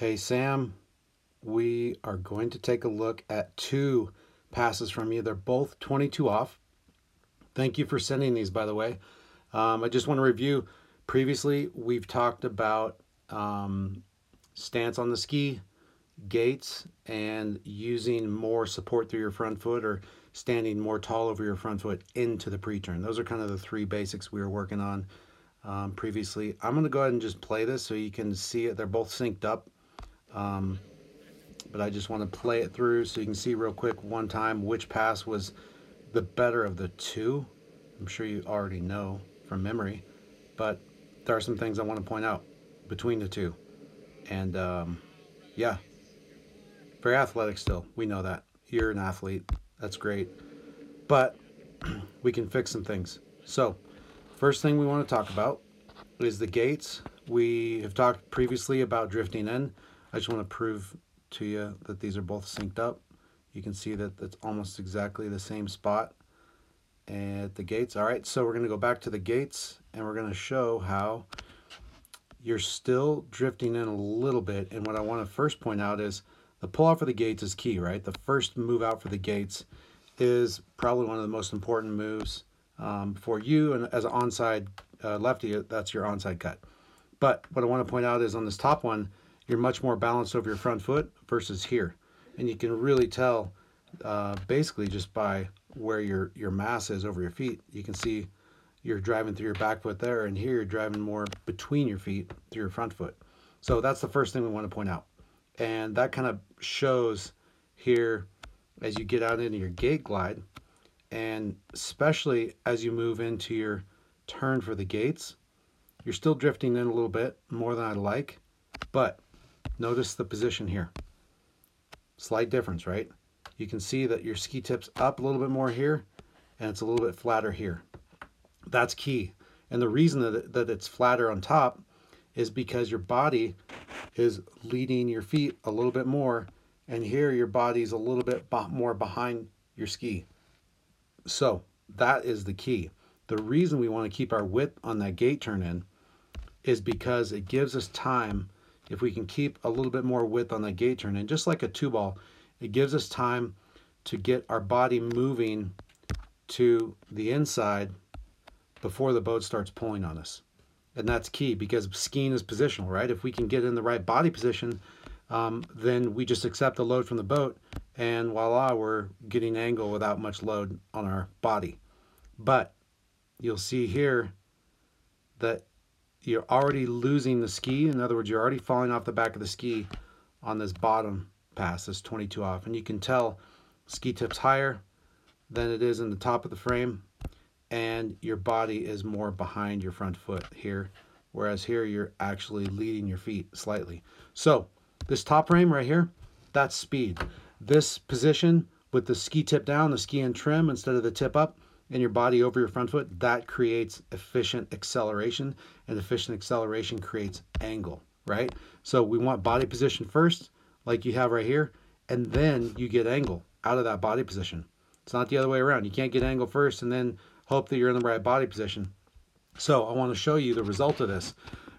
Hey Sam, we are going to take a look at two passes from you. They're both 22 off. Thank you for sending these, by the way. Um, I just want to review. Previously, we've talked about um, stance on the ski, gates, and using more support through your front foot or standing more tall over your front foot into the pre-turn. Those are kind of the three basics we were working on um, previously. I'm going to go ahead and just play this so you can see it. They're both synced up. Um, but I just want to play it through so you can see real quick one time which pass was the better of the two. I'm sure you already know from memory, but there are some things I want to point out between the two. And um, yeah, very athletic still. We know that. You're an athlete. That's great. But we can fix some things. So, first thing we want to talk about is the gates. We have talked previously about drifting in. I just want to prove to you that these are both synced up. You can see that it's almost exactly the same spot at the gates. All right, so we're going to go back to the gates and we're going to show how you're still drifting in a little bit. And what I want to first point out is the pull out for the gates is key, right? The first move out for the gates is probably one of the most important moves um, for you. And as an onside uh, lefty, that's your onside cut. But what I want to point out is on this top one, you're much more balanced over your front foot versus here. And you can really tell uh, basically just by where your, your mass is over your feet. You can see you're driving through your back foot there, and here you're driving more between your feet through your front foot. So that's the first thing we want to point out. And that kind of shows here as you get out into your gate glide, and especially as you move into your turn for the gates, you're still drifting in a little bit more than I'd like, but Notice the position here. Slight difference, right? You can see that your ski tip's up a little bit more here and it's a little bit flatter here. That's key. And the reason that, that it's flatter on top is because your body is leading your feet a little bit more and here your body's a little bit more behind your ski. So that is the key. The reason we want to keep our width on that gate turn in is because it gives us time if we can keep a little bit more width on the gate turn and just like a two ball, it gives us time to get our body moving to the inside before the boat starts pulling on us. And that's key because skiing is positional, right? If we can get in the right body position, um, then we just accept the load from the boat and voila, we're getting angle without much load on our body. But you'll see here that you're already losing the ski. In other words, you're already falling off the back of the ski on this bottom pass, this 22 off. And you can tell ski tip's higher than it is in the top of the frame. And your body is more behind your front foot here. Whereas here, you're actually leading your feet slightly. So this top frame right here, that's speed. This position with the ski tip down, the ski and trim instead of the tip up, and your body over your front foot, that creates efficient acceleration, and efficient acceleration creates angle, right? So we want body position first, like you have right here, and then you get angle out of that body position. It's not the other way around. You can't get angle first and then hope that you're in the right body position. So I want to show you the result of this.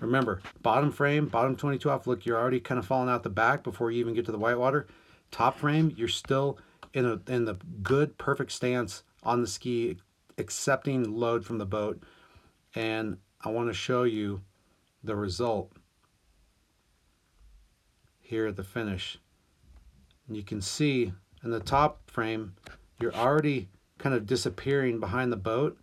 Remember, bottom frame, bottom 22 off, look, you're already kind of falling out the back before you even get to the whitewater. Top frame, you're still in a in the good, perfect stance on the ski, accepting load from the boat. And I want to show you the result here at the finish. And you can see in the top frame, you're already kind of disappearing behind the boat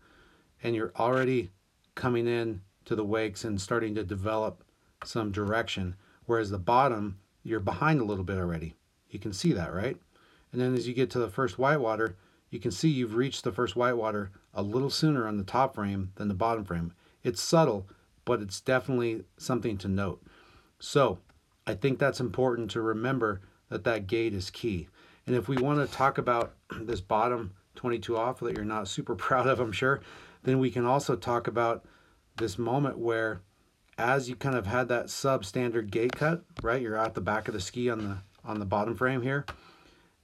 and you're already coming in to the wakes and starting to develop some direction. Whereas the bottom, you're behind a little bit already. You can see that, right? And then as you get to the first whitewater, you can see you've reached the first whitewater a little sooner on the top frame than the bottom frame. It's subtle, but it's definitely something to note. So I think that's important to remember that that gate is key. And if we want to talk about this bottom 22 off that you're not super proud of, I'm sure, then we can also talk about this moment where as you kind of had that substandard gate cut, right? You're at the back of the ski on the on the bottom frame here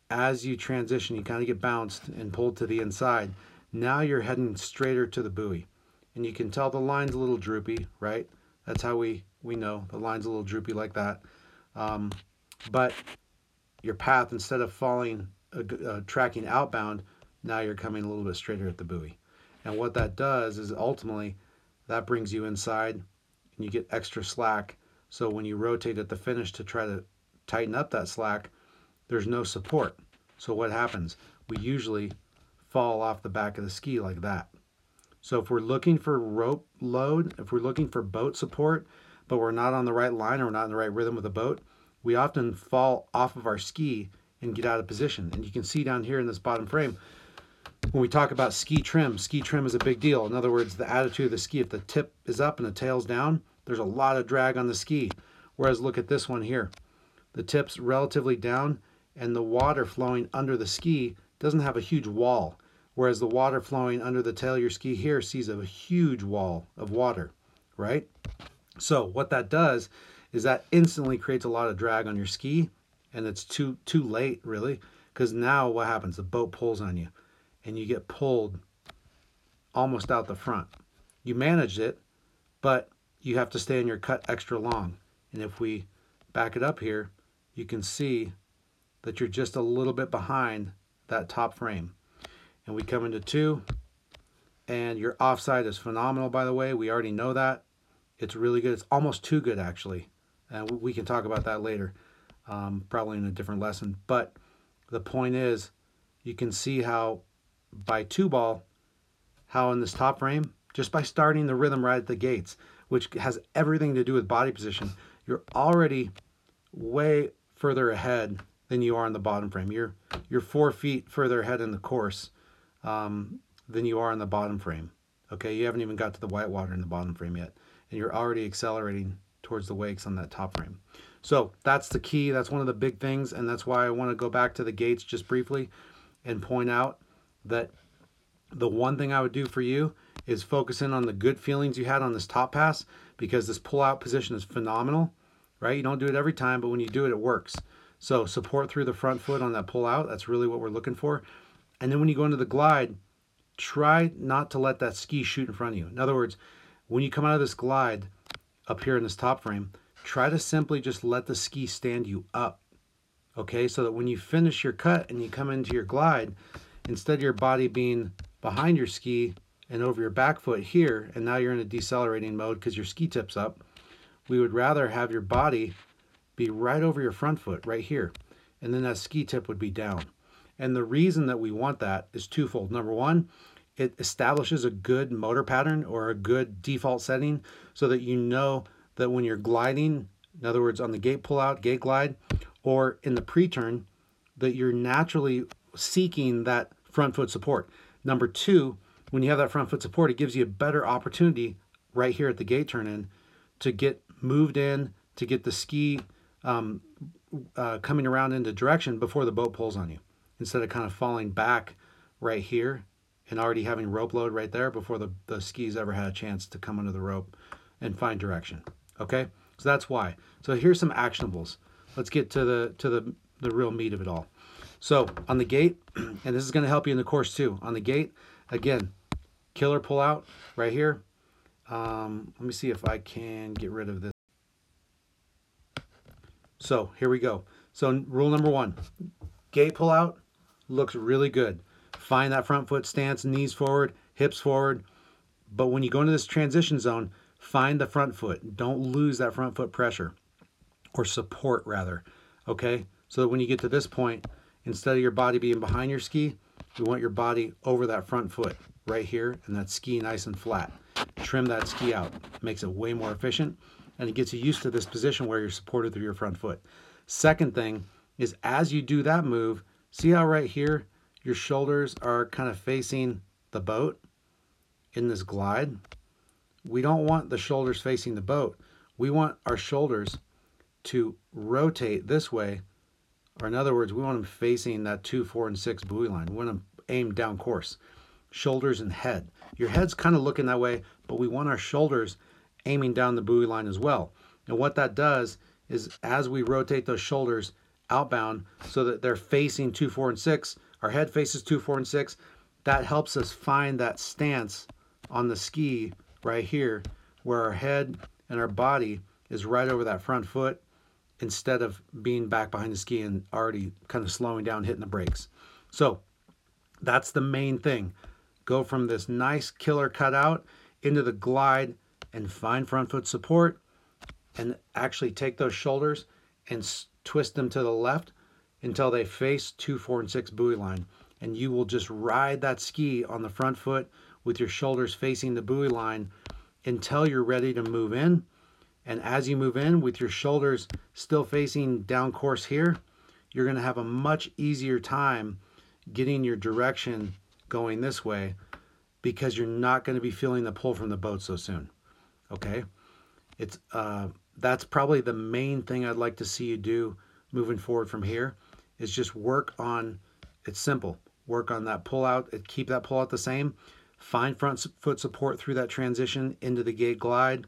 as you transition, you kind of get bounced and pulled to the inside. Now you're heading straighter to the buoy. And you can tell the line's a little droopy, right? That's how we, we know the line's a little droopy like that. Um, but your path, instead of falling, uh, uh, tracking outbound, now you're coming a little bit straighter at the buoy. And what that does is ultimately that brings you inside and you get extra slack. So when you rotate at the finish to try to tighten up that slack, there's no support. So what happens? We usually fall off the back of the ski like that. So if we're looking for rope load, if we're looking for boat support, but we're not on the right line or we're not in the right rhythm with the boat, we often fall off of our ski and get out of position. And you can see down here in this bottom frame, when we talk about ski trim, ski trim is a big deal. In other words, the attitude of the ski, if the tip is up and the tail's down, there's a lot of drag on the ski. Whereas look at this one here. The tip's relatively down and the water flowing under the ski doesn't have a huge wall whereas the water flowing under the tail of your ski here sees a huge wall of water, right? So what that does is that instantly creates a lot of drag on your ski and it's too too late really because now what happens the boat pulls on you and you get pulled almost out the front you managed it but you have to stay in your cut extra long and if we back it up here you can see that you're just a little bit behind that top frame. And we come into two and your offside is phenomenal by the way. We already know that. It's really good. It's almost too good actually. And we can talk about that later um, probably in a different lesson. But the point is you can see how by two ball how in this top frame just by starting the rhythm right at the gates which has everything to do with body position you're already way further ahead than you are in the bottom frame you're you're four feet further ahead in the course um, than you are in the bottom frame. Okay, you haven't even got to the whitewater in the bottom frame yet, and you're already accelerating towards the wakes on that top frame. So that's the key. That's one of the big things, and that's why I want to go back to the gates just briefly and point out that the one thing I would do for you is focus in on the good feelings you had on this top pass because this pull out position is phenomenal, right? You don't do it every time, but when you do it, it works. So support through the front foot on that pull out. That's really what we're looking for. And then when you go into the glide, try not to let that ski shoot in front of you. In other words, when you come out of this glide up here in this top frame, try to simply just let the ski stand you up. Okay, so that when you finish your cut and you come into your glide, instead of your body being behind your ski and over your back foot here, and now you're in a decelerating mode because your ski tip's up, we would rather have your body be right over your front foot, right here. And then that ski tip would be down. And the reason that we want that is twofold. Number one, it establishes a good motor pattern or a good default setting so that you know that when you're gliding, in other words, on the gate pullout, gate glide, or in the pre-turn, that you're naturally seeking that front foot support. Number two, when you have that front foot support, it gives you a better opportunity right here at the gate turn in to get moved in, to get the ski um, uh, coming around into direction before the boat pulls on you instead of kind of falling back right here and already having rope load right there before the, the skis ever had a chance to come under the rope and find direction. Okay, so that's why. So here's some actionables. Let's get to the to the the real meat of it all. So on the gate, and this is going to help you in the course too. On the gate, again, killer pull out right here. Um, let me see if I can get rid of this. So here we go. So rule number one, gate pull out, looks really good. Find that front foot stance, knees forward, hips forward. But when you go into this transition zone, find the front foot. Don't lose that front foot pressure or support rather. Okay? So that when you get to this point, instead of your body being behind your ski, you want your body over that front foot right here and that ski nice and flat. Trim that ski out. Makes it way more efficient and it gets you used to this position where you're supported through your front foot. Second thing is as you do that move, See how right here your shoulders are kind of facing the boat in this glide? We don't want the shoulders facing the boat. We want our shoulders to rotate this way, or in other words, we want them facing that two, four, and six buoy line. We want them aimed down course. Shoulders and head. Your head's kind of looking that way, but we want our shoulders aiming down the buoy line as well. And what that does is as we rotate those shoulders, outbound so that they're facing two, four, and six. Our head faces two, four, and six. That helps us find that stance on the ski right here where our head and our body is right over that front foot instead of being back behind the ski and already kind of slowing down, hitting the brakes. So that's the main thing. Go from this nice killer cutout into the glide and find front foot support and actually take those shoulders and twist them to the left until they face two, four, and six buoy line. And you will just ride that ski on the front foot with your shoulders facing the buoy line until you're ready to move in. And as you move in with your shoulders still facing down course here, you're going to have a much easier time getting your direction going this way because you're not going to be feeling the pull from the boat so soon. Okay? It's uh, that's probably the main thing I'd like to see you do moving forward from here is just work on it's simple. Work on that pull out, keep that pull out the same. Find front foot support through that transition into the gate glide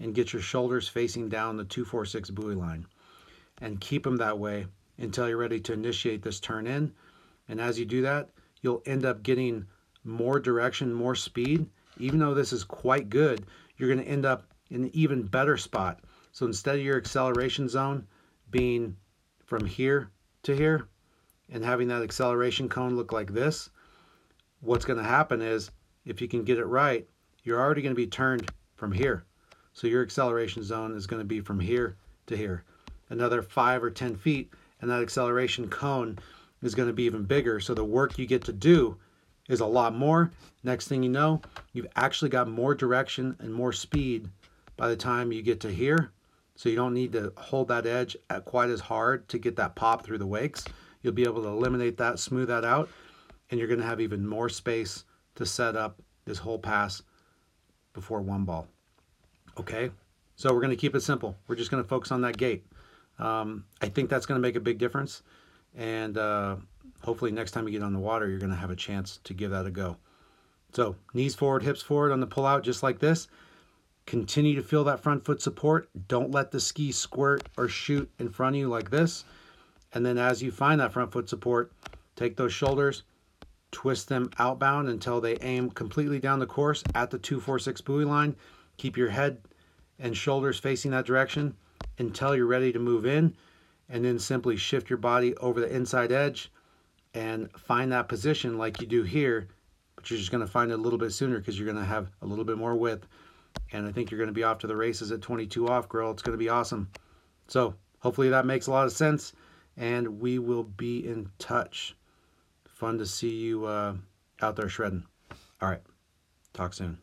and get your shoulders facing down the 246 buoy line. And keep them that way until you're ready to initiate this turn in. And as you do that, you'll end up getting more direction, more speed. Even though this is quite good, you're going to end up in an even better spot. So instead of your acceleration zone being from here to here and having that acceleration cone look like this, what's going to happen is if you can get it right, you're already going to be turned from here. So your acceleration zone is going to be from here to here. Another five or 10 feet, and that acceleration cone is going to be even bigger. So the work you get to do is a lot more. Next thing you know, you've actually got more direction and more speed by the time you get to here. So you don't need to hold that edge quite as hard to get that pop through the wakes. You'll be able to eliminate that, smooth that out, and you're going to have even more space to set up this whole pass before one ball. Okay, so we're going to keep it simple. We're just going to focus on that gate. Um, I think that's going to make a big difference. And uh, hopefully next time you get on the water, you're going to have a chance to give that a go. So knees forward, hips forward on the pull out, just like this. Continue to feel that front foot support. Don't let the ski squirt or shoot in front of you like this. And then as you find that front foot support, take those shoulders, twist them outbound until they aim completely down the course at the 246 buoy line. Keep your head and shoulders facing that direction until you're ready to move in. And then simply shift your body over the inside edge and find that position like you do here. But you're just going to find it a little bit sooner because you're going to have a little bit more width. And I think you're going to be off to the races at 22 off, girl. It's going to be awesome. So hopefully that makes a lot of sense. And we will be in touch. Fun to see you uh, out there shredding. All right. Talk soon.